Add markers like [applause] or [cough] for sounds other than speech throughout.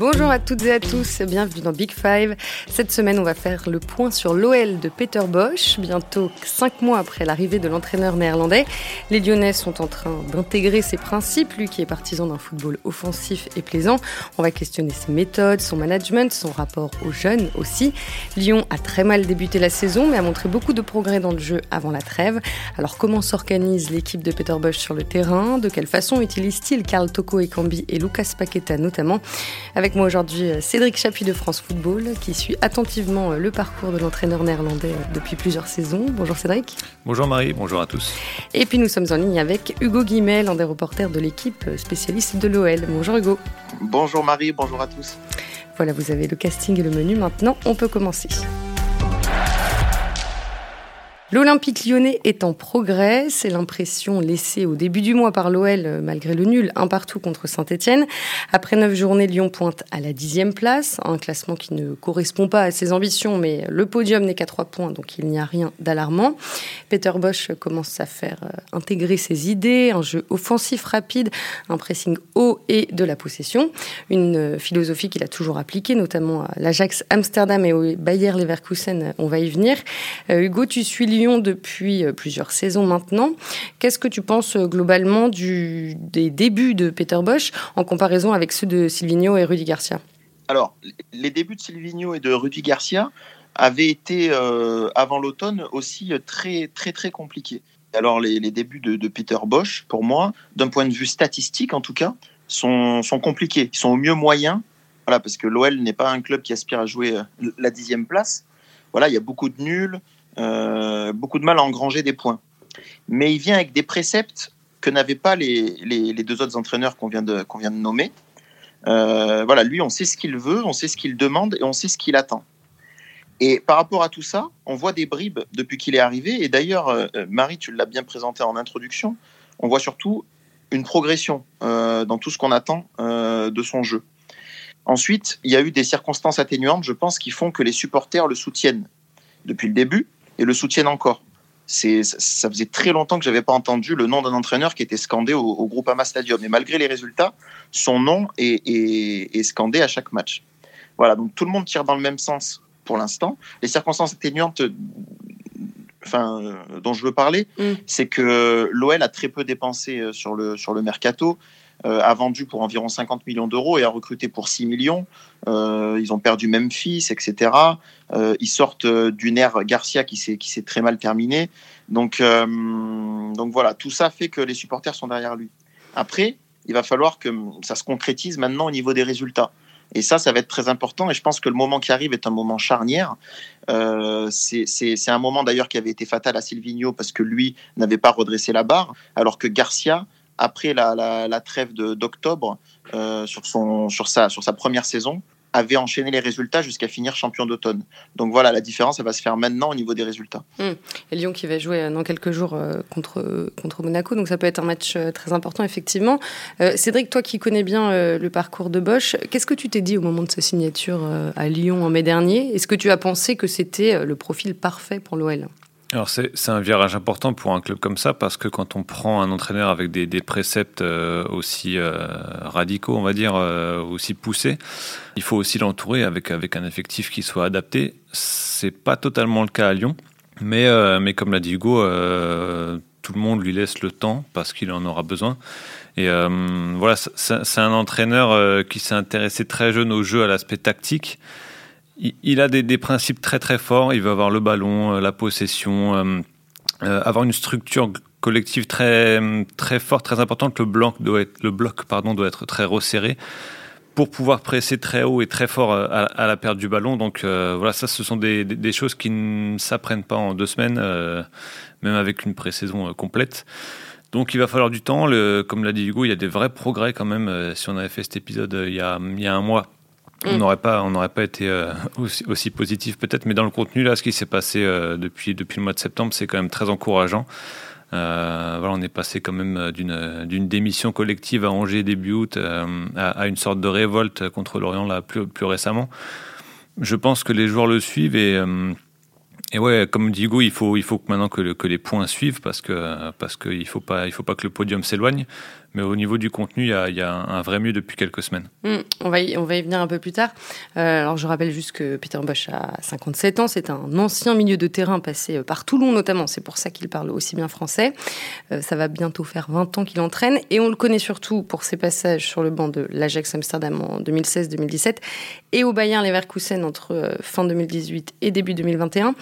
Bonjour à toutes et à tous, bienvenue dans Big Five. Cette semaine, on va faire le point sur l'OL de Peter Bosch. Bientôt cinq mois après l'arrivée de l'entraîneur néerlandais, les Lyonnais sont en train d'intégrer ses principes, lui qui est partisan d'un football offensif et plaisant. On va questionner ses méthodes, son management, son rapport aux jeunes aussi. Lyon a très mal débuté la saison, mais a montré beaucoup de progrès dans le jeu avant la trêve. Alors comment s'organise l'équipe de Peter Bosch sur le terrain? De quelle façon utilise-t-il Karl Toko et Cambi et Lucas Paqueta notamment? Avec moi aujourd'hui euh, Cédric Chapuis de France Football qui suit attentivement euh, le parcours de l'entraîneur néerlandais euh, depuis plusieurs saisons. Bonjour Cédric. Bonjour Marie, bonjour à tous. Et puis nous sommes en ligne avec Hugo Guimel, un des reporters de l'équipe spécialiste de l'OL. Bonjour Hugo. Bonjour Marie, bonjour à tous. Voilà, vous avez le casting et le menu. Maintenant, on peut commencer. L'Olympique lyonnais est en progrès, c'est l'impression laissée au début du mois par l'OL euh, malgré le nul, un partout contre Saint-Etienne. Après neuf journées, Lyon pointe à la dixième place, un classement qui ne correspond pas à ses ambitions, mais le podium n'est qu'à trois points, donc il n'y a rien d'alarmant. Peter Bosch commence à faire euh, intégrer ses idées, un jeu offensif rapide, un pressing haut et de la possession, une euh, philosophie qu'il a toujours appliquée, notamment à l'Ajax Amsterdam et au Bayer Leverkusen, on va y venir. Hugo, tu suis Lyon depuis euh, plusieurs saisons maintenant. Qu'est-ce que tu penses euh, globalement des débuts de Peter Bosch en comparaison avec ceux de Silvino et Rudy Garcia? Alors, les débuts de Silvino et de Rudy Garcia avaient été, euh, avant l'automne, aussi très, très, très compliqués. Alors, les, débuts de, Peter Bosch, pour moi, d'un point de vue statistique en tout cas, sont, sont compliqués. Ils sont au mieux moyens, voilà, parce que l'OL n'est pas un club qui aspire à jouer la dixième place. Voilà, il y a beaucoup de nuls, euh, beaucoup de mal à engranger des points. Mais il vient avec des préceptes que n'avaient pas les, les, deux autres entraîneurs qu'on vient, de, qu'on vient de nommer. Euh, voilà, lui, on sait ce qu'il veut, on sait ce qu'il demande et on sait ce qu'il attend. Et par rapport à tout ça, on voit des bribes depuis qu'il est arrivé. Et d'ailleurs, euh, Marie, tu l'as bien présenté en introduction, on voit surtout une progression dans tout ce qu'on attend de son jeu. Ensuite, il y a eu des circonstances atténuantes, je pense, qui font que les supporters le soutiennent depuis le début et le soutiennent encore. C'est, ça faisait très longtemps que j'avais pas entendu le nom d'un entraîneur qui était scandé au, au Groupama Stadium. Et malgré les résultats, son nom est, scandé à chaque match. Voilà, donc tout le monde tire dans le même sens pour l'instant. Les circonstances atténuantes enfin, dont je veux parler, mm. c'est que l'OL a très peu dépensé euh, sur le, sur le mercato. Euh, a vendu pour environ 50 millions d'euros et a recruté pour 6 millions. Euh, ils ont perdu Memphis, etc. Euh, ils sortent d'une ère Garcia qui s'est très mal terminée. Donc donc voilà, tout ça fait que les supporters sont derrière lui. Après, il va falloir que ça se concrétise maintenant au niveau des résultats. Et ça, ça va être très important. Et je pense que le moment qui arrive est un moment charnière. C'est un moment d'ailleurs qui avait été fatal à Silvino parce que lui n'avait pas redressé la barre, alors que Garcia après la, trêve d'octobre euh, sur, sur, sa, sur sa première saison, avait enchaîné les résultats jusqu'à finir champion d'automne. Donc voilà, la différence, elle va se faire maintenant au niveau des résultats. Hum. Et Lyon qui va jouer euh, dans quelques jours euh, contre, contre Monaco, donc ça peut être un match très important, effectivement. Cédric, toi qui connais bien le parcours de Bosch, qu'est-ce que tu t'es dit au moment de sa signature à Lyon en mai dernier? Est-ce que tu as pensé que c'était le profil parfait pour l'OL alors c'est un virage important pour un club comme ça parce que quand on prend un entraîneur avec des, préceptes euh, aussi euh, radicaux, on va dire, euh, aussi poussés, il faut aussi l'entourer avec, avec un effectif qui soit adapté. C'est pas totalement le cas à Lyon, mais, mais comme l'a dit Hugo, tout le monde lui laisse le temps parce qu'il en aura besoin. Et voilà, c'est un entraîneur qui s'est intéressé très jeune au jeu, à l'aspect tactique il a des, principes très très forts. Il veut avoir le ballon, euh, la possession, euh, euh, avoir une structure collective très très forte, très importante. Le bloc doit être, très resserré pour pouvoir presser très haut et très fort à, la perte du ballon. Donc voilà, ça, ce sont des, choses qui ne s'apprennent pas en deux semaines, même avec une pré-saison complète. Donc il va falloir du temps. Comme l'a dit Hugo, il y a des vrais progrès quand même. si on avait fait cet épisode il y a un mois, on mm. n'aurait pas, on n'aurait pas été euh, aussi, positif peut-être, mais dans le contenu là, ce qui s'est passé euh, depuis depuis le mois de septembre, c'est quand même très encourageant. Euh, voilà, on est passé quand même d'une d'une démission collective à Angers début août à, une sorte de révolte contre l'Orient là plus plus récemment. Je pense que les joueurs le suivent et et ouais, comme dit Hugo, il faut, il faut que maintenant que, les points suivent parce que parce qu'il faut faut pas que le podium s'éloigne. Mais au niveau du contenu, il y a, un vrai mieux depuis quelques semaines. Hmm, on, va y, on va y venir un peu plus tard. Euh, alors je rappelle juste que Peter Bosch a 57 ans, c'est un ancien milieu de terrain passé euh, par Toulon notamment, c'est pour ça qu'il parle aussi bien français. Euh, ça va bientôt faire 20 ans qu'il entraîne et on le connaît surtout pour ses passages sur le banc de l'Ajax Amsterdam en 2016-2017 et au Bayern Leverkusen entre fin 2018 et début 2021.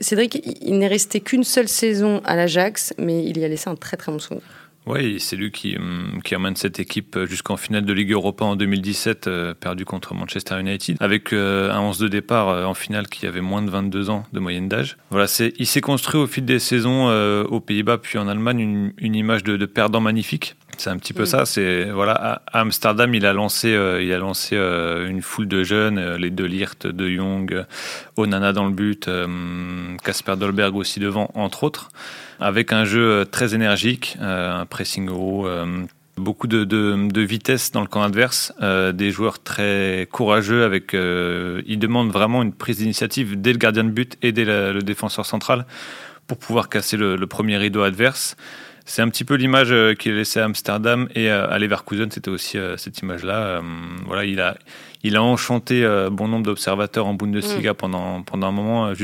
Cédric, il n'est resté qu'une seule saison à l'Ajax, mais il y a laissé un très très bon souvenir. Oui, c'est lui qui, hum, qui emmène cette équipe jusqu'en finale de Ligue Europa en 2017, euh, perdu contre Manchester United, avec euh, un 11 de départ euh, en finale qui avait moins de 22 ans de moyenne d'âge. Voilà, c'est, il s'est construit au fil des saisons aux Pays-Bas puis en Allemagne une, une image de, de, perdant magnifique. C'est un petit peu mm. ça. C'est voilà, à Amsterdam, il a lancé, il a lancé une foule de jeunes, les De Ligt, De Jong, Onana dans le but, Casper Dolberg aussi devant, entre autres avec un jeu euh, très énergique, euh, un pressing haut, euh, beaucoup de, vitesse dans le camp adverse, des joueurs très courageux avec. ils demandent vraiment une prise d'initiative dès le gardien de but et dès le défenseur central pour pouvoir casser le, premier rideau adverse. C'est un petit peu l'image qu'il a laissée à Amsterdam et à Leverkusen, c'était aussi cette image-là. Voilà, il a, il a enchanté bon nombre d'observateurs en Bundesliga mm. pendant, pendant un moment,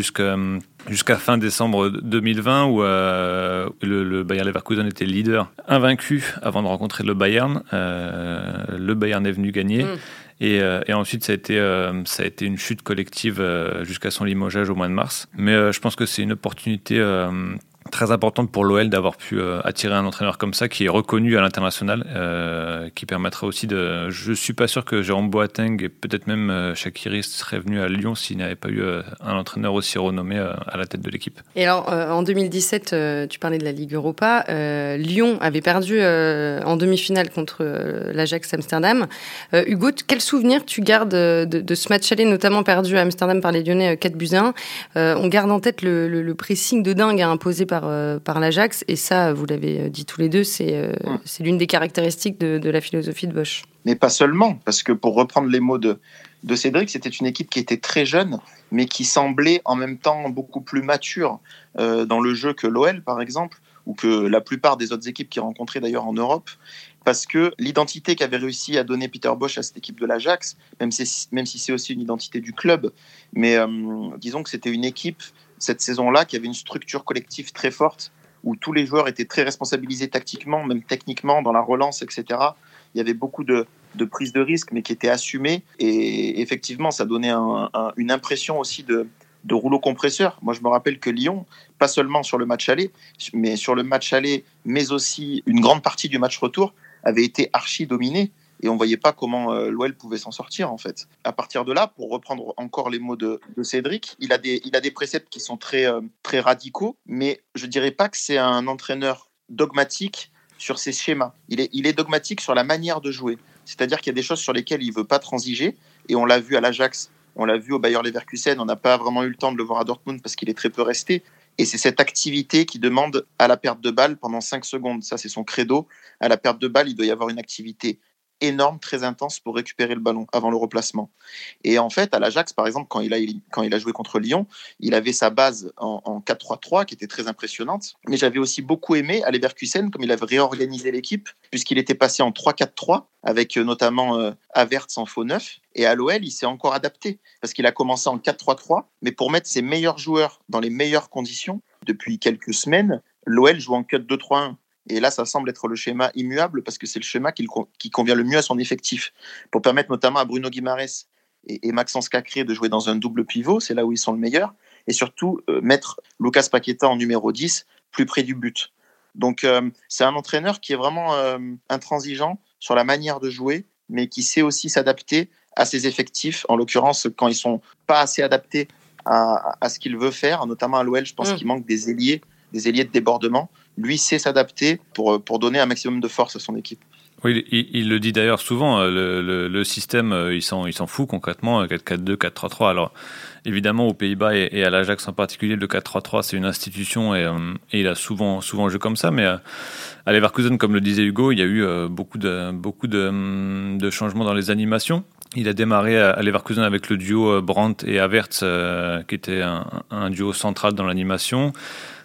jusqu'à fin décembre 2020 où euh, le, le, Bayern Leverkusen était leader invaincu avant de rencontrer le Bayern. Euh, le Bayern est venu gagner. Mm. Et, euh, et, ensuite, ça a été, ça a été une chute collective jusqu'à son limogeage au mois de mars. Mais je pense que c'est une opportunité très importante pour l'OL d'avoir pu euh, attirer un entraîneur comme ça qui est reconnu à l'international, euh, qui permettra aussi de. Je suis pas sûr que Jérôme Boateng et peut-être même euh, Shakiri seraient venus à Lyon s'il n'avait pas eu un entraîneur aussi renommé à la tête de l'équipe. Et alors en 2017, tu parlais de la Ligue Europa. Lyon avait perdu en demi-finale contre l'Ajax Amsterdam. Hugo, quel souvenir tu gardes de, ce match aller, notamment perdu à Amsterdam par les Lyonnais 4 buts 1 On garde en tête le, le, le pressing de dingue imposé par, euh, par l'Ajax. Et ça, vous l'avez dit tous les deux, c'est euh, c'est l'une des caractéristiques de, la philosophie de Bosch. Mais pas seulement, parce que pour reprendre les mots de, de Cédric, c'était une équipe qui était très jeune, mais qui semblait en même temps beaucoup plus mature euh, dans le jeu que l'OL, par exemple, ou que la plupart des autres équipes qui rencontraient d'ailleurs en Europe parce que l'identité qu'avait réussi à donner Peter Bosch à cette équipe de l'Ajax, même si, même si c'est aussi une identité du club, mais disons que c'était une équipe cette saison-là, qui avait une structure collective très forte, où tous les joueurs étaient très responsabilisés tactiquement, même techniquement, dans la relance, etc. Il y avait beaucoup de, de prises de risques, mais qui étaient assumées. Et effectivement, ça donnait une impression aussi de, de rouleau compresseur. Moi, je me rappelle que Lyon, pas seulement sur le match aller, mais sur le match aller, mais aussi une grande partie du match retour, avait été archi dominé et on voyait pas comment euh, l'OL pouvait s'en sortir en fait. À partir de là, pour reprendre encore les mots de, Cédric, il a des il a des préceptes qui sont très euh, très radicaux, mais je dirais pas que c'est un entraîneur dogmatique sur ses schémas. Il est il est dogmatique sur la manière de jouer. C'est-à-dire qu'il y a des choses sur lesquelles il veut pas transiger et on l'a vu à l'Ajax, on l'a vu au Bayer Leverkusen, on n'a pas vraiment eu le temps de le voir à Dortmund parce qu'il est très peu resté. Et c'est cette activité qui demande à la perte de balle pendant 5 secondes. Ça, c'est son credo. À la perte de balle, il doit y avoir une activité énorme, très intense pour récupérer le ballon avant le replacement. Et en fait, à l'Ajax, par exemple, quand il, a, quand il a joué contre Lyon, il avait sa base en, 4-3-3 qui était très impressionnante. Mais j'avais aussi beaucoup aimé à Leverkusen, comme il avait réorganisé l'équipe, puisqu'il était passé en 3-4-3 avec euh, notamment euh, Averts en faux neuf. Et à l'OL, il s'est encore adapté parce qu'il a commencé en 4-3-3, mais pour mettre ses meilleurs joueurs dans les meilleures conditions, depuis quelques semaines, l'OL joue en 4-2-3-1. Et là, ça semble être le schéma immuable parce que c'est le schéma qui, convient le mieux à son effectif. Pour permettre notamment à Bruno Guimares et, Maxence Cacré de jouer dans un double pivot, c'est là où ils sont le meilleur. Et surtout, euh, mettre Lucas Paqueta en numéro 10 plus près du but. Donc, euh, c'est un entraîneur qui est vraiment euh, intransigeant sur la manière de jouer, mais qui sait aussi s'adapter à ses effectifs. En l'occurrence, quand ils sont pas assez adaptés à, ce qu'il veut faire, notamment à l'OL, je pense mmh. qu'il manque des ailiers, des ailiers de débordement lui sait s'adapter pour, pour donner un maximum de force à son équipe. Oui, il, le dit d'ailleurs souvent, euh, le, système, euh, il s'en, il s'en fout concrètement, 4-4-2, euh, 4-3-3. Alors, évidemment, aux Pays-Bas et, à l'Ajax en particulier, le 4-3-3, c'est une institution et, et, il a souvent, souvent joué comme ça. Mais à Leverkusen, comme le disait Hugo, il y a eu beaucoup, de, beaucoup de, changements dans les animations. Il a démarré à Leverkusen avec le duo Brandt et Havertz, qui était un duo central dans l'animation.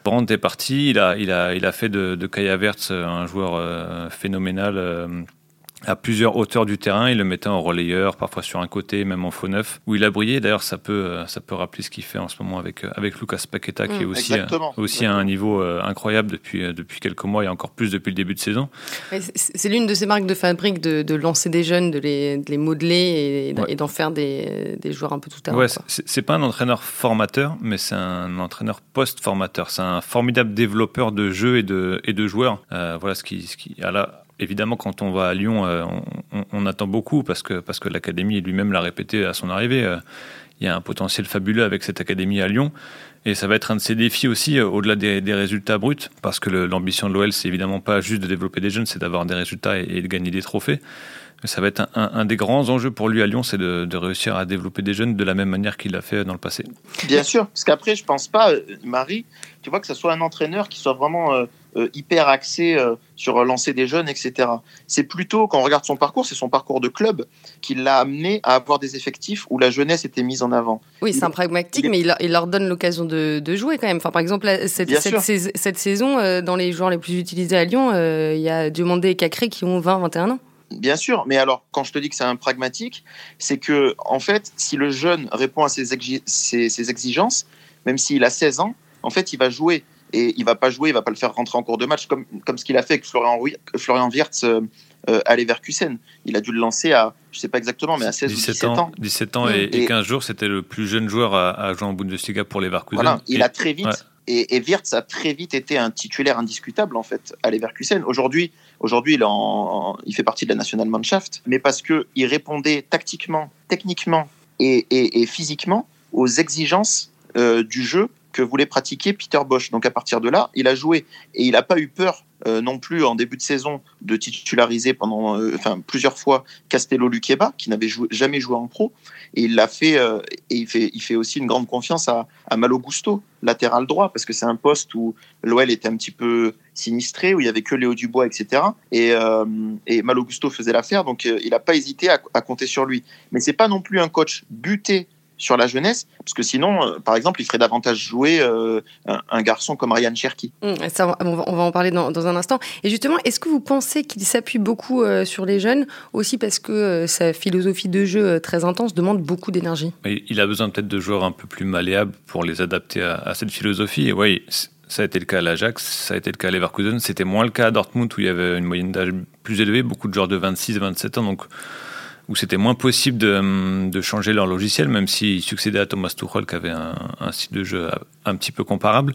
Brandt est parti, il a, fait de, de Kaya Verts un joueur phénoménal à plusieurs hauteurs du terrain. Il le mettait en relayeur, parfois sur un côté, même en faux neuf, où il a brillé. D'ailleurs, ça peut, euh, ça peut rappeler ce qu'il fait en ce moment avec, euh, avec Lucas Paqueta, qui est mm. aussi, euh, aussi à un niveau incroyable depuis, depuis quelques mois et encore plus depuis le début de saison. C'est l'une de ses marques de fabrique de, de, lancer des jeunes, de les, de les modeler et, d'en faire des, des, joueurs un peu tout à l'heure. Ouais, c'est pas un entraîneur formateur, mais c'est un entraîneur post-formateur. C'est un formidable développeur de jeux et de, et de joueurs. voilà ce qui, ce qui a là évidemment, quand on va à Lyon, euh, on, attend beaucoup parce que, parce que l'académie lui-même l'a répété à son arrivée. Euh, il y a un potentiel fabuleux avec cette académie à Lyon. Et ça va être un de ses défis aussi, euh, au-delà des, résultats bruts, parce que l'ambition de l'OL, c'est évidemment pas juste de développer des jeunes, c'est d'avoir des résultats et, de gagner des trophées. ça va être un, des grands enjeux pour lui à Lyon, c'est de, réussir à développer des jeunes de la même manière qu'il l'a fait dans le passé. Bien sûr, parce qu'après, je pense pas, Marie, tu vois, que ce soit un entraîneur qui soit vraiment hyper axé euh, sur lancer des jeunes, etc. C'est plutôt, quand on regarde son parcours, c'est son parcours de club qui l'a amené à avoir des effectifs où la jeunesse était mise en avant. Oui, c'est un pragmatique, mais il, leur donne l'occasion de, jouer quand même. Enfin, par exemple, cette, cette, saison, euh, dans les joueurs les plus utilisés à Lyon, il y a Diomandé et Cacré qui ont 20-21 ans. Bien sûr, mais alors quand je te dis que c'est un pragmatique, c'est que en fait, si le jeune répond à ses, ses exigences, même s'il a 16 ans, en fait, il va jouer et il va pas jouer, il va pas le faire rentrer en cours de match comme, comme ce qu'il a fait avec Florian, Florian Wirtz euh, euh, à Leverkusen. Il a dû le lancer à, je sais pas exactement, mais à 16 17 ou 17 ans. 17 ans et, 15 jours, c'était le plus jeune joueur à, jouer en Bundesliga pour Leverkusen. Voilà, il a très vite. Et, Wirtz a très vite été un titulaire indiscutable en fait à Leverkusen. Aujourd'hui, aujourd'hui, il, il fait partie de la National Mannschaft, mais parce que il répondait tactiquement, techniquement et, et physiquement aux exigences euh, du jeu que voulait pratiquer Peter Bosch. Donc à partir de là, il a joué et il n'a pas eu peur euh, non plus en début de saison de titulariser pendant, euh, plusieurs fois Castello Luqueba, qui n'avait jamais joué en pro, et il l'a fait euh, et il fait, il fait aussi une grande confiance à, à Malo Gusto, latéral droit, parce que c'est un poste où l'OL était un petit peu sinistré, où il y avait que Léo Dubois, etc. Et, et Malo Gusto faisait l'affaire, donc il n'a pas hésité à, à compter sur lui. Mais c'est pas non plus un coach buté sur la jeunesse, parce que sinon, euh, par exemple, il ferait davantage jouer euh, un, garçon comme Ryan Cherky. Mmh, ça, on, va, en parler dans, un instant. Et justement, est-ce que vous pensez qu'il s'appuie beaucoup euh, sur les jeunes, aussi parce que sa philosophie de jeu très intense demande beaucoup d'énergie? Il a besoin peut-être de joueurs un peu plus malléables pour les adapter à, cette philosophie. Et oui, ça a été le cas à l'Ajax, ça a été le cas à Leverkusen, c'était moins le cas à Dortmund où il y avait une moyenne d'âge plus élevée, beaucoup de joueurs de 26 27 ans. Donc où c'était moins possible de, de, changer leur logiciel, même s'ils succédaient à Thomas Tuchel qui avait un, un, style de jeu un petit peu comparable.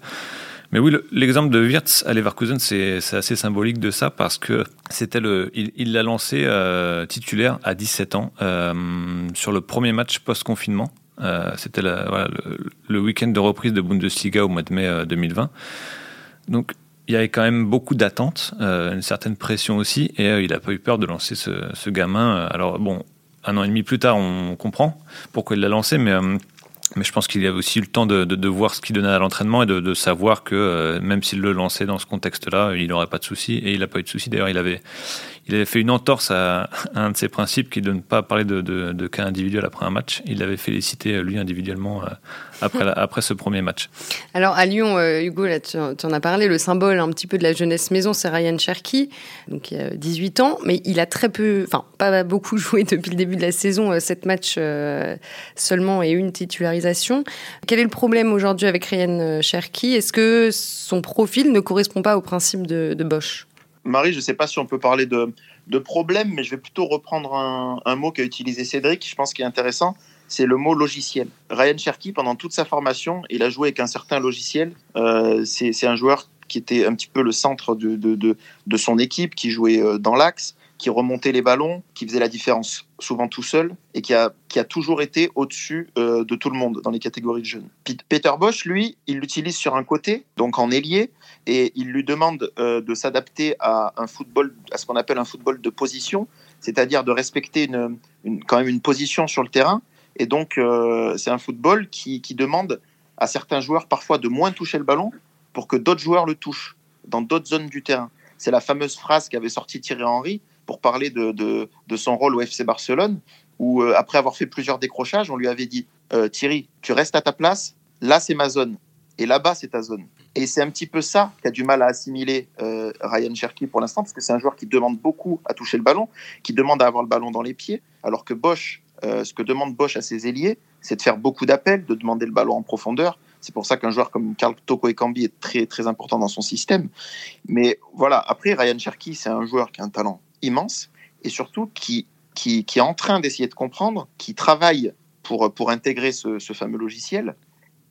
Mais oui, l'exemple de Wirtz à Leverkusen, c'est assez symbolique de ça parce que c'était le, il l'a lancé euh, titulaire à 17 ans euh, sur le premier match post-confinement. Euh, c'était voilà, le, le week-end de reprise de Bundesliga au mois de mai 2020. Euh, Donc il y avait quand même beaucoup d'attentes, euh, une certaine pression aussi, et euh, il n'a pas eu peur de lancer ce, gamin. Alors bon, un an et demi plus tard, on comprend pourquoi il l'a lancé, mais euh, mais je pense qu'il y avait aussi eu le temps de, voir ce qu'il donnait à l'entraînement et de, savoir que même s'il le lançait dans ce contexte-là, il n'aurait pas de soucis. Et il n'a pas eu de soucis. D'ailleurs, il avait, il avait fait une entorse à, un de ses principes qui est de ne pas parler de, cas individuels après un match. Il l'avait félicité, lui, individuellement, après, après ce premier match. Alors à Lyon, euh, Hugo, tu, en as parlé, le symbole un petit peu de la jeunesse maison, c'est Ryan Cherky, donc il a 18 ans, mais il a très peu, enfin pas beaucoup [laughs] joué depuis le début de la saison, euh, sept matchs euh, seulement et une titularisation. Quel est le problème aujourd'hui avec Ryan Cherky Est-ce que son profil ne correspond pas au principe de, Bosch? Marie, je ne sais pas si on peut parler de, de problème, mais je vais plutôt reprendre un, un mot qu'a utilisé Cédric, je pense qu'il est intéressant c'est le mot logiciel. Ryan Cherky, pendant toute sa formation, il a joué avec un certain logiciel. Euh, c'est un joueur qui était un petit peu le centre de, de, son équipe, qui jouait euh, dans l'axe, qui remontait les ballons, qui faisait la différence souvent tout seul et qui a, qui a toujours été au-dessus euh, de tout le monde dans les catégories de jeunes. Peter Bosch, lui, il l'utilise sur un côté, donc en ailier, et il lui demande de s'adapter à un football, à ce qu'on appelle un football de position, c'est-à-dire de respecter quand même une position sur le terrain et donc, euh, c'est un football qui, demande à certains joueurs parfois de moins toucher le ballon pour que d'autres joueurs le touchent dans d'autres zones du terrain. C'est la fameuse phrase qu'avait sorti Thierry Henry pour parler de, son rôle au FC Barcelone, où euh, après avoir fait plusieurs décrochages, on lui avait dit euh, Thierry, tu restes à ta place, là c'est ma zone, et là-bas c'est ta zone. Et c'est un petit peu ça qu'a du mal à assimiler euh, Ryan Cherky pour l'instant, parce que c'est un joueur qui demande beaucoup à toucher le ballon, qui demande à avoir le ballon dans les pieds, alors que Bosch, ce que demande Bosch à ses ailiers, c'est de faire beaucoup d'appels, de demander le ballon en profondeur. C'est pour ça qu'un joueur comme Karl Toko Ekambi est très, très important dans son système. Mais voilà, après, Ryan Cherky, c'est un joueur qui a un talent immense et surtout qui, qui, qui est en train d'essayer de comprendre, qui travaille pour, pour intégrer ce, ce fameux logiciel.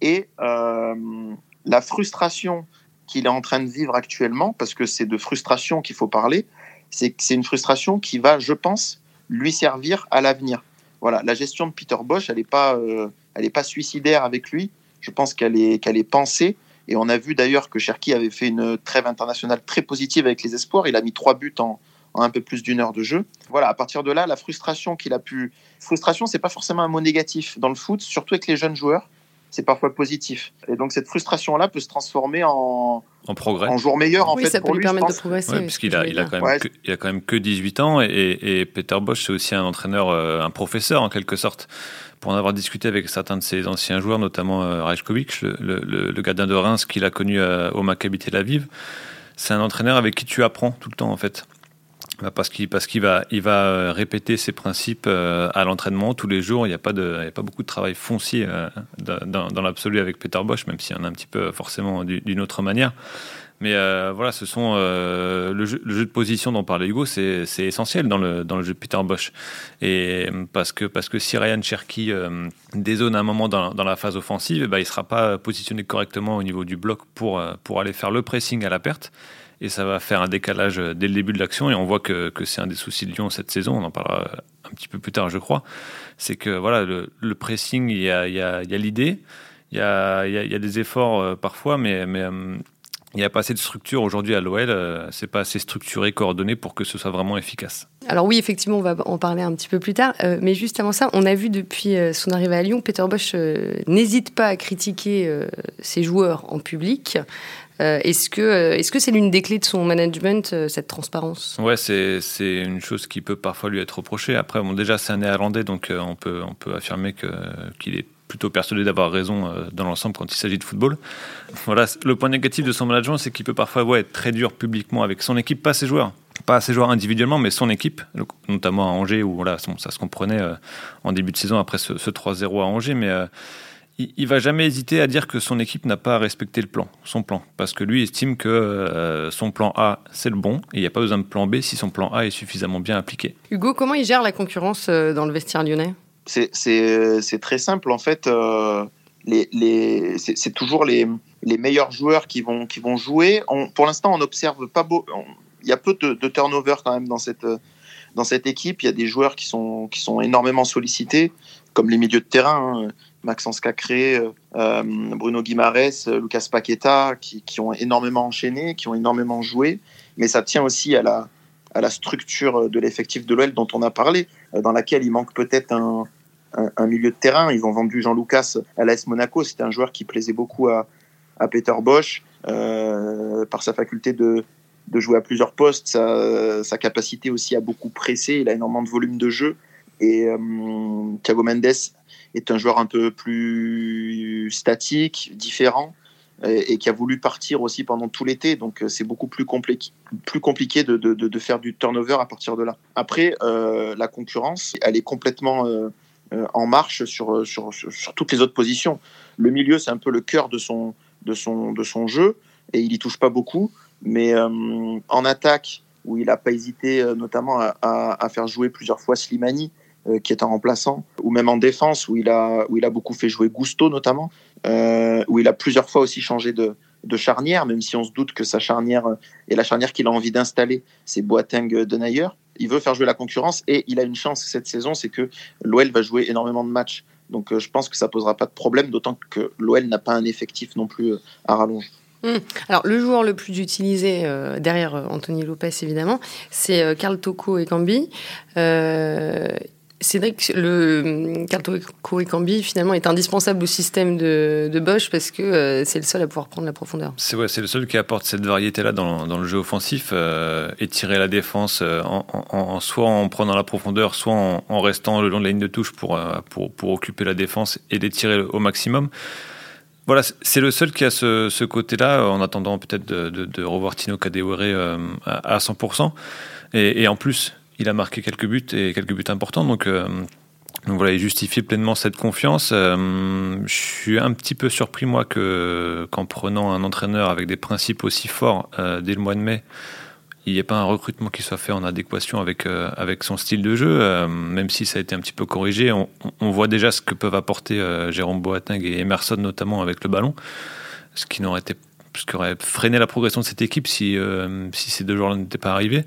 Et euh, la frustration qu'il est en train de vivre actuellement, parce que c'est de frustration qu'il faut parler, c'est une frustration qui va, je pense, lui servir à l'avenir. Voilà, la gestion de Peter Bosch, elle n'est pas, euh, pas suicidaire avec lui. Je pense qu'elle est, qu'elle est pensée. Et on a vu d'ailleurs que Cherki avait fait une trêve internationale très positive avec les espoirs. Il a mis trois buts en, en un peu plus d'une heure de jeu. Voilà, à partir de là, la frustration qu'il a pu. Frustration, c'est pas forcément un mot négatif dans le foot, surtout avec les jeunes joueurs c'est parfois positif. Et donc cette frustration-là peut se transformer en, en progrès, en jour meilleur en oui, fait ça peut pour lui lui. je permettre de pense. progresser. Ouais, oui, parce ce qu'il a, il a, quand même Ouais. que, il a quand même que 18 ans et, et Peter Bosch c'est aussi un entraîneur, euh, un professeur en quelque sorte. Pour en avoir discuté avec certains de ses anciens joueurs, notamment euh, Rajkovic, le, le, le- le gardien de Reims qu'il a connu euh, au Maccabi Tel Aviv, c'est un entraîneur avec qui tu apprends tout le temps en fait. Bah, Parce qu'il va, euh, répéter ses principes euh, à l'entraînement tous les jours. Il n'y a, pas beaucoup de travail foncier euh, dans, l'absolu avec Peter Bosch, même s'il y en a un petit peu forcément du- d'une autre manière. Mais voilà, ce sont le, jeu, de position dont parlait Hugo, c'est essentiel dans le, jeu de Peter Bosch. Et parce que, si Ryan Cherky euh, dézone à un moment dans, la phase offensive, eh ben, il ne sera pas positionné correctement au niveau du bloc pour aller faire le pressing à la perte. Et ça va faire un décalage dès le début de l'action. Et on voit que, que c'est un des soucis de Lyon cette saison. On en parlera un petit peu plus tard, je crois. C'est que voilà, le, le pressing, il y a, l'idée, il y a, y, a, y a des efforts euh, parfois, mais, euh, il n'y a pas assez de structure aujourd'hui à l'OL. euh, c'est pas assez structuré, coordonné pour que ce soit vraiment efficace. Alors oui, effectivement, on va en parler un petit peu plus tard. Euh, mais juste avant ça, on a vu depuis euh, son arrivée à Lyon, Peter Bosch euh, n'hésite pas à critiquer ses joueurs en public. Est-ce que est-ce que c'est l'une des clés de son management, cette transparence? Ouais, c'est c'est une chose qui peut parfois lui être reprochée. Après, bon, déjà, c'est un néerlandais, donc on, peut, on peut affirmer que- qu'il est plutôt persuadé d'avoir raison euh, dans l'ensemble quand il s'agit de football. Voilà, le point négatif de son management, c'est qu'il peut parfois être très dur publiquement avec son équipe, pas ses joueurs. Pas ses joueurs individuellement, mais son équipe, notamment à Angers, où ça se comprenait euh, en début de saison après ce, ce 3-0 à Angers, mais euh, il, il va jamais hésiter à dire que son équipe n'a pas respecté le plan, son plan, parce que lui estime que son plan A c'est le bon et il n'y a pas besoin de plan B si son plan A est suffisamment bien appliqué. Hugo, comment il gère la concurrence dans le vestiaire lyonnais? C'est- très simple en fait. euh, les, les, c'est toujours les, les meilleurs joueurs qui vont, qui vont jouer. Pour l'instant, on n'observe pas beau. Il y a peu de, turnover quand même dans cette, dans cette équipe. Il y a des joueurs qui sont, qui sont énormément sollicités, comme les milieux de terrain. hein, Maxence Cacré, euh, euh, Bruno Guimares, euh, Lucas Paqueta, qui, qui ont énormément enchaîné, qui ont énormément joué. Mais ça tient aussi à la, à la structure de l'effectif de l'OL dont on a parlé, dans laquelle il manque peut-être un, un, milieu de terrain. Ils ont vendu Jean Lucas à l'AS Monaco. C'était un joueur qui plaisait beaucoup à, à Peter Bosch euh, par sa faculté de, de jouer à plusieurs postes, sa, capacité aussi à beaucoup presser. Il a énormément de volume de jeu. Et euh, Thiago Mendes est un joueur un peu plus statique, différent, et, qui a voulu partir aussi pendant tout l'été. Donc euh, c'est beaucoup plus compliqué, plus compliqué de, de, faire du turnover à partir de là. Après, la concurrence, elle est complètement en marche sur, sur, sur, sur toutes les autres positions. Le milieu, c'est un peu le cœur de son, de, son, de son jeu, et il y touche pas beaucoup. Mais euh, en attaque, où il n'a pas hésité euh, notamment à, à, faire jouer plusieurs fois Slimani, euh, qui est un remplaçant, ou même en défense, où il a, où il a beaucoup fait jouer Gusto notamment, euh, où il a plusieurs fois aussi changé de, de charnière, même si on se doute que sa charnière euh, et la charnière qu'il a envie d'installer, c'est Boateng de Nayer. Il veut faire jouer la concurrence et il a une chance cette saison, c'est que l'OL va jouer énormément de matchs. Donc euh, je pense que ça posera pas de problème, d'autant que l'OL n'a pas un effectif non plus euh, à rallonge. Alors, le joueur le plus utilisé euh, derrière euh, Anthony Lopez, évidemment, c'est euh, Karl Toko Ekambi. Euh, Cédric, le Karl Toko Ekambi, finalement, est indispensable au système de, de Bosch parce que euh, c'est le seul à pouvoir prendre la profondeur. C'est ouais, le seul qui apporte cette variété-là dans, dans le jeu offensif, euh, étirer la défense euh, en, soit en prenant la profondeur, soit en, restant le long de la ligne de touche pour, pour, occuper la défense et l'étirer au maximum. Voilà, c'est le seul qui a ce, côté-là, en attendant peut-être de, revoir Tino Kadewere à, 100%. Et, en plus, il a marqué quelques buts et quelques buts importants. Donc, euh, voilà, il justifie pleinement cette confiance. Euh, je suis un petit peu surpris, moi, qu'en prenant un entraîneur avec des principes aussi forts dès le mois de mai, il n'y ait pas un recrutement qui soit fait en adéquation avec, euh, avec son style de jeu, euh, même si ça a été un petit peu corrigé. On, voit déjà ce que peuvent apporter euh, Jérôme Boateng et Emerson, notamment avec le ballon, ce qui, n'aurait aurait freiné la progression de cette équipe si, si ces deux joueurs n'étaient pas arrivés.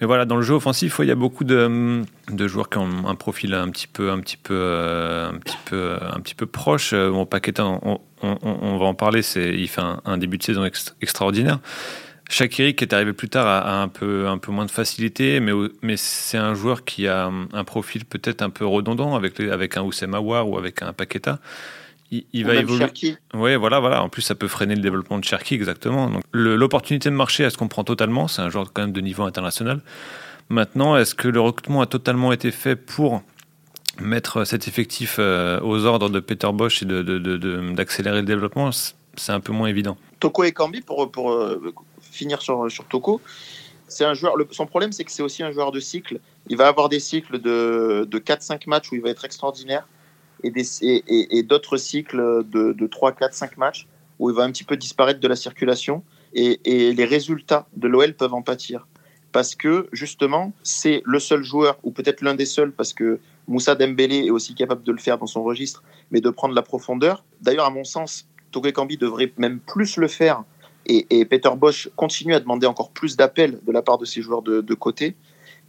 Mais voilà, dans le jeu offensif, il y a beaucoup de, de, joueurs qui ont un profil un petit peu, un petit peu, un petit peu, un petit peu proche. Bon, Paqueta, on, va en parler. Il fait un, début de saison extraordinaire. Shakiri, qui est arrivé plus tard, a, un, peu, un peu moins de facilité, mais, mais c'est un joueur qui a un profil peut-être un peu redondant avec, avec un Oussem Aouar ou avec un Paqueta. Il, va évoluer. Oui, voilà, voilà. En plus, ça peut freiner le développement de Cherki, exactement. Donc, l'opportunité de marché, elle se comprend totalement. C'est un joueur quand même de niveau international. Maintenant, est-ce que le recrutement a totalement été fait pour mettre cet effectif euh, aux ordres de Peter Bosch et d'accélérer de, de, le développement? C'est un peu moins évident. Toko et Kambi, pour, pour euh, finir sur, sur Toko, c'est un joueur. son problème, c'est que c'est aussi un joueur de cycle. Il va avoir des cycles de, de 4-5 matchs où il va être extraordinaire et, d'autres cycles de, de 3, 4, 5 matchs où il va un petit peu disparaître de la circulation et, les résultats de l'OL peuvent en pâtir. Parce que justement, c'est le seul joueur, ou peut-être l'un des seuls, parce que Moussa Dembélé est aussi capable de le faire dans son registre, mais de prendre la profondeur. D'ailleurs, à mon sens, Togo Kambi devrait même plus le faire et, Peter Bosch continue à demander encore plus d'appels de la part de ses joueurs de, côté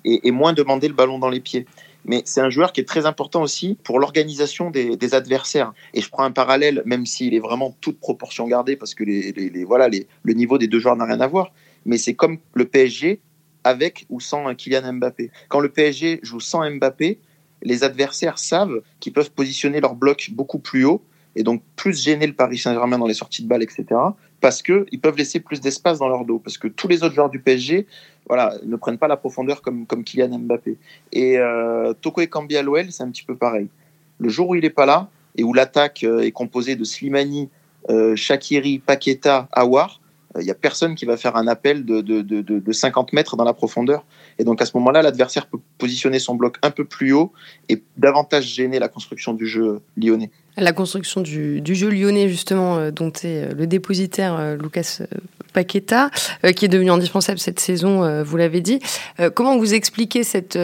et, moins demander le ballon dans les pieds. Mais c'est un joueur qui est très important aussi pour l'organisation des, adversaires. Et je prends un parallèle, même s'il est vraiment toute proportion gardée, parce que les, voilà, le niveau des deux joueurs n'a rien à voir. Mais c'est comme le PSG avec ou sans Kylian Mbappé. Quand le PSG joue sans Mbappé, les adversaires savent qu'ils peuvent positionner leur bloc beaucoup plus haut et donc plus gêner le Paris Saint-Germain dans les sorties de balles, etc parce qu'ils peuvent laisser plus d'espace dans leur dos, parce que tous les autres joueurs du PSG voilà, ne prennent pas la profondeur comme, comme Kylian Mbappé. Et euh, Toko Ekambi à l'OL, c'est un petit peu pareil. Le jour où il n'est pas là, et où l'attaque euh, est composée de Slimani, euh, Shakiri, Paqueta, Awar, il n'y a personne qui va faire un appel de, de, 50 mètres dans la profondeur. Et donc à ce moment-là, l'adversaire peut positionner son bloc un peu plus haut et davantage gêner la construction du jeu lyonnais. La construction du, jeu lyonnais, justement, euh, dont est euh, le dépositaire euh, Lucas Paqueta, qui est devenu indispensable cette saison, vous l'avez dit. comment vous expliquez cette,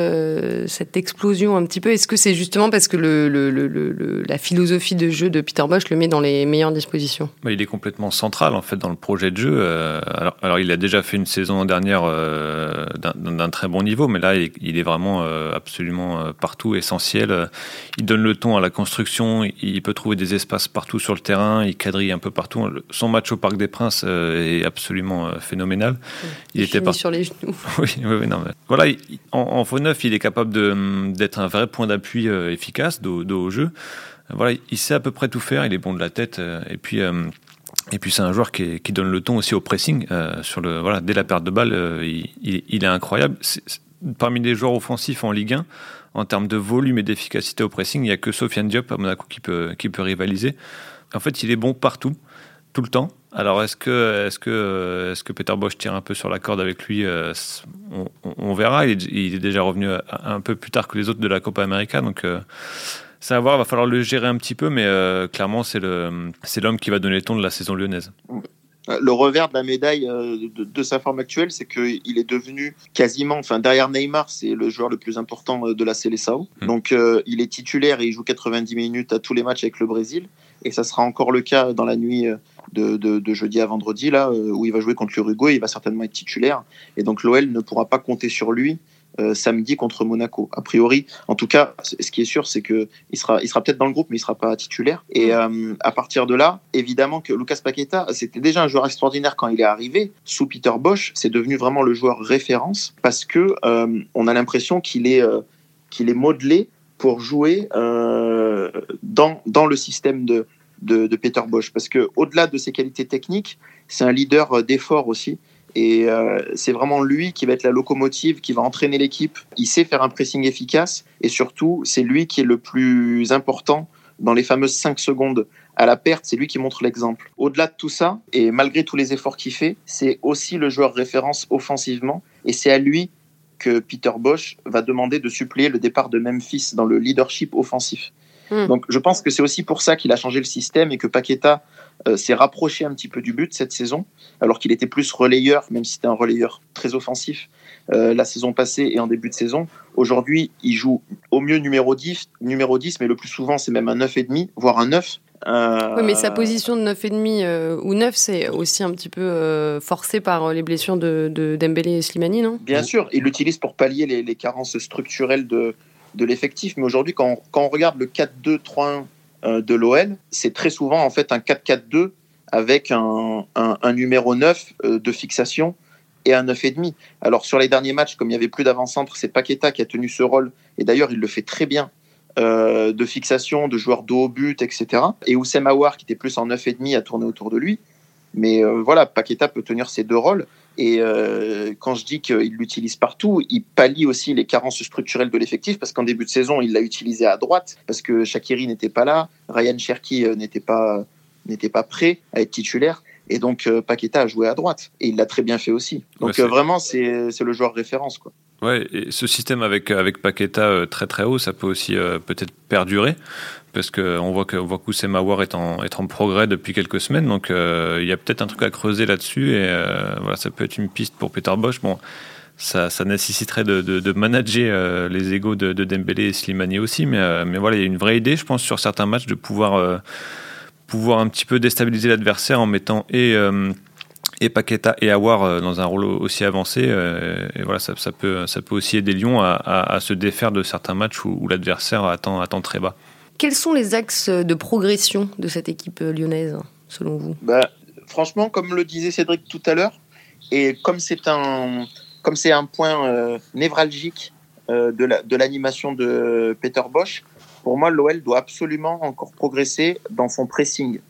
explosion un petit peu? Est-ce que c'est justement parce que la philosophie de jeu de Peter Bosch le met dans les meilleures dispositions? Bah, Il est complètement central, en fait, dans le projet de jeu. alors, alors, il a déjà fait une saison dernière d'un très bon niveau, mais là, il, est vraiment absolument partout, essentiel. Il donne le ton à la construction, il peut trouver des espaces partout sur le terrain, il quadrille un peu partout. Son match au Parc des Princes euh, est absolument euh, phénoménal. Il, était pas sur les genoux. [laughs] oui, oui, non, voilà, en, faux neuf, il est capable d'être un vrai point d'appui euh, efficace dos, au jeu. Voilà, il sait à peu près tout faire, il est bon de la tête. et puis, et puis c'est un joueur qui, qui, donne le ton aussi au pressing. sur le, voilà, dès la perte de balle, il, il, est incroyable. parmi les joueurs offensifs en Ligue 1, en termes de volume et d'efficacité au pressing, il n'y a que Sofiane Diop à Monaco qui peut, qui peut rivaliser. En fait, il est bon partout, tout le temps. Alors, est-ce que, est que, est que Peter Bosch tire un peu sur la corde avec lui euh, on, verra. Il est, déjà revenu un peu plus tard que les autres de la Copa América. Donc, euh, ça va voir, va falloir le gérer un petit peu, mais euh, clairement, c'est l'homme qui va donner le ton de la saison lyonnaise. Le revers de la médaille euh, de, sa forme actuelle, c'est qu'il est devenu quasiment, enfin derrière Neymar, c'est le joueur le plus important euh, de la Seleção. Hmm. Donc euh, il est titulaire et il joue 90 minutes à tous les matchs avec le Brésil. Et ça sera encore le cas dans la nuit de, de jeudi à vendredi, là, où il va jouer contre l'Uruguay. Il va certainement être titulaire. Et donc l'OL ne pourra pas compter sur lui euh, samedi contre Monaco. A priori, en tout cas, ce qui est sûr, c'est que il sera, il sera peut-être dans le groupe, mais il sera pas titulaire. Et euh, à partir de là, évidemment que Lucas Paqueta, c'était déjà un joueur extraordinaire quand il est arrivé. Sous Peter Bosch, c'est devenu vraiment le joueur référence parce que euh, on a l'impression qu'il est, qu'il est modelé pour jouer dans, dans le système de, de, de Peter Bosch. Parce que au-delà de ses qualités techniques, c'est un leader d'effort aussi. Et euh, c'est vraiment lui qui va être la locomotive, qui va entraîner l'équipe. Il sait faire un pressing efficace et surtout, c'est lui qui est le plus important dans les fameuses 5 secondes à la perte, c'est lui qui montre l'exemple. Au-delà de tout ça, et malgré tous les efforts qu'il fait, c'est aussi le joueur référence offensivement, et c'est à lui que Peter Bosch va demander de suppléer le départ de Memphis dans le leadership offensif. Hmm. Donc je pense que c'est aussi pour ça qu'il a changé le système et que Paqueta s'est rapproché un petit peu du but cette saison, alors qu'il était plus relayeur, même si c'était un relayeur très offensif euh, la saison passée et en début de saison. Aujourd'hui, il joue au mieux numéro 10, numéro 10 mais le plus souvent c'est même un 9,5, voire un 9. Euh, oui, mais sa position de 9,5 euh, ou 9, c'est aussi un petit peu euh, forcé par les blessures de, de, Dembélé et Slimani, non? Bien sûr, il l'utilise pour pallier les, carences structurelles de, de l'effectif. Mais aujourd'hui, quand, quand, on regarde le 4-2-3-1 de l'OL, c'est très souvent en fait un 4-4-2 avec un, un, numéro 9 de fixation et un 9,5. Alors sur les derniers matchs, comme il n'y avait plus d'avant-centre, c'est Paqueta qui a tenu ce rôle. Et d'ailleurs, il le fait très bien euh, de fixation, de joueurs dos au but, etc. Et Oussem Aouar, qui était plus en 9,5, a tourné autour de lui. Mais euh, voilà, Paqueta peut tenir ces deux rôles. Et euh, quand je dis qu'il l'utilise partout, il pallie aussi les carences structurelles de l'effectif, parce qu'en début de saison, il l'a utilisé à droite, parce que Shakiri n'était pas là, Ryan Cherki n'était pas, n'était pas prêt à être titulaire. Et donc Paqueta a joué à droite. Et il l'a très bien fait aussi. Donc vraiment, c'est, c'est le joueur référence. Quoi. Ouais, et ce système avec, avec Paqueta euh, très très haut, ça peut aussi euh, peut-être perdurer, parce qu'on voit que, voit War est en, est en progrès depuis quelques semaines, donc euh, il y a peut-être un truc à creuser là-dessus, et voilà, ça peut être une piste pour Peter Bosch. Bon, ça, nécessiterait de, manager les égaux de, de, Dembélé et Slimani aussi, mais, mais voilà, il y a une vraie idée, je pense, sur certains matchs de pouvoir, pouvoir un petit peu déstabiliser l'adversaire en mettant et et Paqueta et Awar euh, dans un rôle aussi avancé. Euh, et voilà, ça, peut, ça peut aussi aider Lyon à, se défaire de certains matchs où, l'adversaire attend, attend très bas. Quels sont les axes de progression de cette équipe lyonnaise, selon vous? Bah, Franchement, comme le disait Cédric tout à l'heure, et comme c'est un, un point euh, névralgique de l'animation de Peter Bosch, pour moi, l'OL doit absolument encore progresser dans son pressing.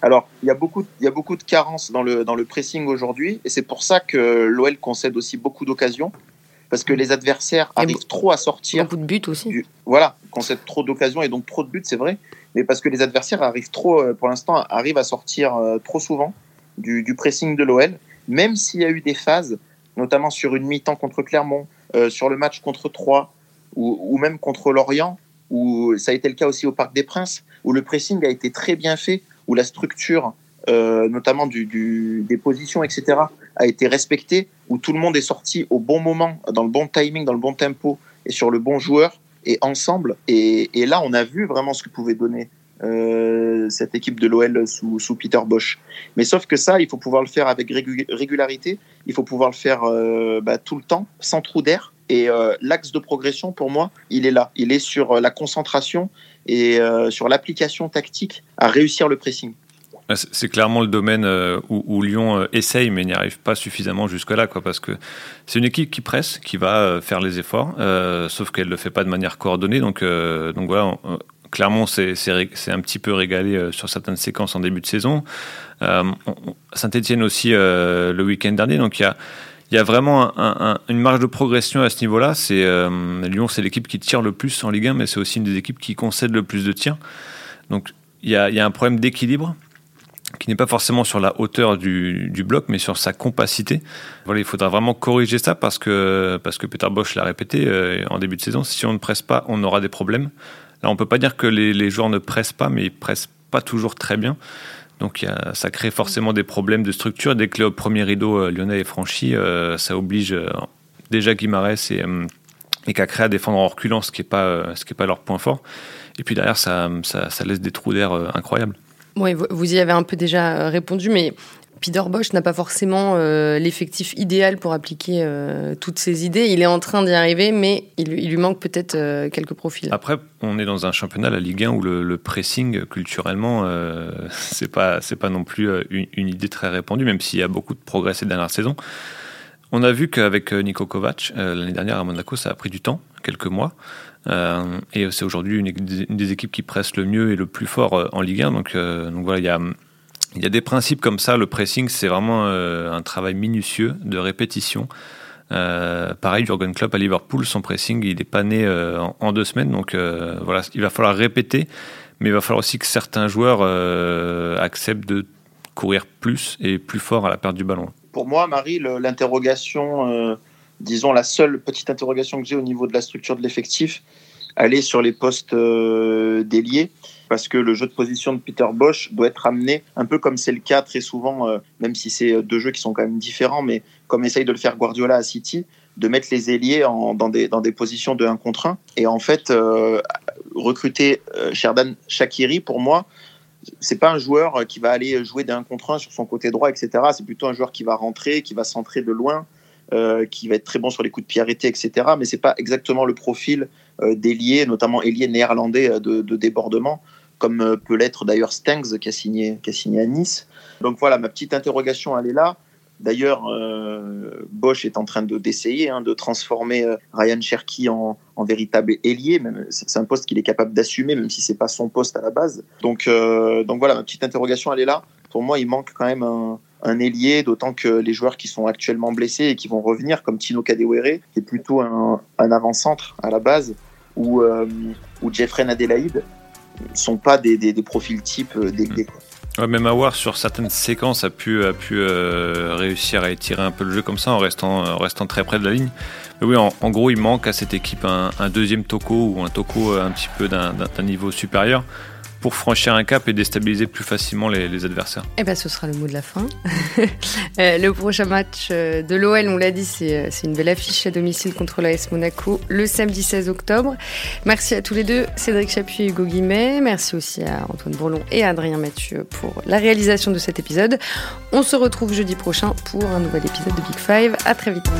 Alors, il y a beaucoup, il y a beaucoup de carences dans le, dans le pressing aujourd'hui, et c'est pour ça que l'OL concède aussi beaucoup d'occasions, parce que les adversaires arrivent trop à sortir. Beaucoup de buts aussi. voilà, concèdent trop d'occasions et donc trop de buts, c'est vrai, mais parce que les adversaires arrivent trop, euh, pour l'instant, arrivent à sortir euh, trop souvent du, du pressing de l'OL, même s'il y a eu des phases, notamment sur une mi-temps contre Clermont, euh, sur le match contre Troyes, ou, ou même contre Lorient, où ça a été le cas aussi au Parc des Princes, où le pressing a été très bien fait, où la structure, euh, notamment des positions, etc., a été respectée, où tout le monde est sorti au bon moment, dans le bon timing, dans le bon tempo et sur le bon joueur et ensemble. Et, là, on a vu vraiment ce que pouvait donner euh, cette équipe de l'OL sous, Peter Bosch. Mais sauf que ça, il faut pouvoir le faire avec régularité, il faut pouvoir le faire euh, bah, tout le temps, sans trou d'air. Et l'axe de progression, pour moi, il est là. Il est sur la concentration et sur l'application tactique à réussir le pressing. C'est clairement le domaine euh, où, Lyon euh, essaye, mais n'y arrive pas suffisamment jusque-là, quoi, parce que c'est une équipe qui presse, qui va faire les efforts, sauf qu'elle ne le fait pas de manière coordonnée. Donc, donc voilà, clairement, c'est un petit peu régalé sur certaines séquences en début de saison. Saint-Etienne aussi le week-end dernier, donc il y a il y a vraiment une marge de progression à ce niveau-là. Euh, Lyon, c'est l'équipe qui tire le plus en Ligue 1, mais c'est aussi une des équipes qui concède le plus de tirs. Donc il y a, un problème d'équilibre qui n'est pas forcément sur la hauteur du, bloc, mais sur sa compacité. Voilà, il faudra vraiment corriger ça parce que, parce que Peter Bosch l'a répété euh, en début de saison. Si on ne presse pas, on aura des problèmes. Là, on peut pas dire que les, joueurs ne pressent pas, mais ils pressent pas toujours très bien. Donc ça crée forcément des problèmes de structure. Dès que le premier rideau euh, lyonnais est franchi, euh, ça oblige euh, déjà Guimarès et, et Cacré à défendre en reculant, ce qui n'est pas, ce pas leur point fort. Et puis derrière, ça laisse des trous d'air incroyables. Oui, vous y avez un peu déjà répondu, mais Peter Bosch n'a pas forcément euh, l'effectif idéal pour appliquer euh, toutes ses idées. Il est en train d'y arriver, mais il, lui manque peut-être euh, quelques profils. Après, on est dans un championnat, la Ligue 1, où le, pressing, culturellement, [laughs] c'est pas pas non plus une, idée très répandue, même s'il y a beaucoup de progrès ces dernières saisons. On a vu qu'avec Niko Kovac, l'année dernière à Monaco, ça a pris du temps, quelques mois. Et c'est aujourd'hui une, des équipes qui presse le mieux et le plus fort en Ligue 1. Donc, donc voilà, il y a des principes comme ça. Le pressing, c'est vraiment euh, un travail minutieux de répétition. Euh, pareil, Jurgen Klopp à Liverpool, son pressing, il n'est pas né euh, en, deux semaines. Donc voilà, il va falloir répéter, Mais il va falloir aussi que certains joueurs acceptent de courir plus et plus fort à la perte du ballon. Pour moi, Marie, l'interrogation, disons la seule petite interrogation que j'ai au niveau de la structure de l'effectif, elle est sur les postes déliés parce que le jeu de position de Peter Bosch doit être amené, un peu comme c'est le cas très souvent, euh, même si c'est deux jeux qui sont quand même différents, mais comme essaye de le faire Guardiola à City, de mettre les ailiers dans, des, dans des positions de 1 contre 1. Et en fait, euh, recruter euh, Sherdan Shakiri, pour moi, c'est pas un joueur qui va aller jouer d'un contre 1 sur son côté droit, etc. C'est plutôt un joueur qui va rentrer, qui va centrer de loin, qui va être très bon sur les coups de pied arrêtés, etc. Mais c'est pas exactement le profil d'ailier, notamment ailier néerlandais de, de, débordement comme euh, peut l'être d'ailleurs Stengs qui a, signé, qui a signé à Nice. Donc voilà, ma petite interrogation, elle est là. D'ailleurs, euh, Bosch est en train d'essayer hein, de transformer euh, Ryan Cherky en, en véritable ailier. C'est un poste qu'il est capable d'assumer, même si c'est pas son poste à la base. Donc, donc voilà, ma petite interrogation, elle est là. Pour moi, il manque quand même un, un ailier, d'autant que les joueurs qui sont actuellement blessés et qui vont revenir, comme Tino Kadewere, qui est plutôt un, un avant-centre à la base, ou, ou Jeffrey sont pas des, des, profils type euh, d'églé. Ouais, même Awar sur certaines séquences a pu, a pu euh, réussir à étirer un peu le jeu comme ça en restant, restant très près de la ligne. Mais oui, en, gros, il manque à cette équipe un, un deuxième Toko ou un Toko un petit peu d'un niveau supérieur pour franchir un cap et déstabiliser plus facilement les, adversaires. Eh ben, ce sera le mot de la fin. [laughs] Euh, le prochain match euh, de l'OL, on l'a dit, euh, c'est une belle affiche à domicile contre l'AS Monaco le samedi 16 octobre. Merci à tous les deux, Cédric Chapuis et Hugo Guimet. Merci aussi à Antoine Bourlon et Adrien Mathieu pour la réalisation de cet épisode. On se retrouve jeudi prochain pour un nouvel épisode de Big Five. À très vite.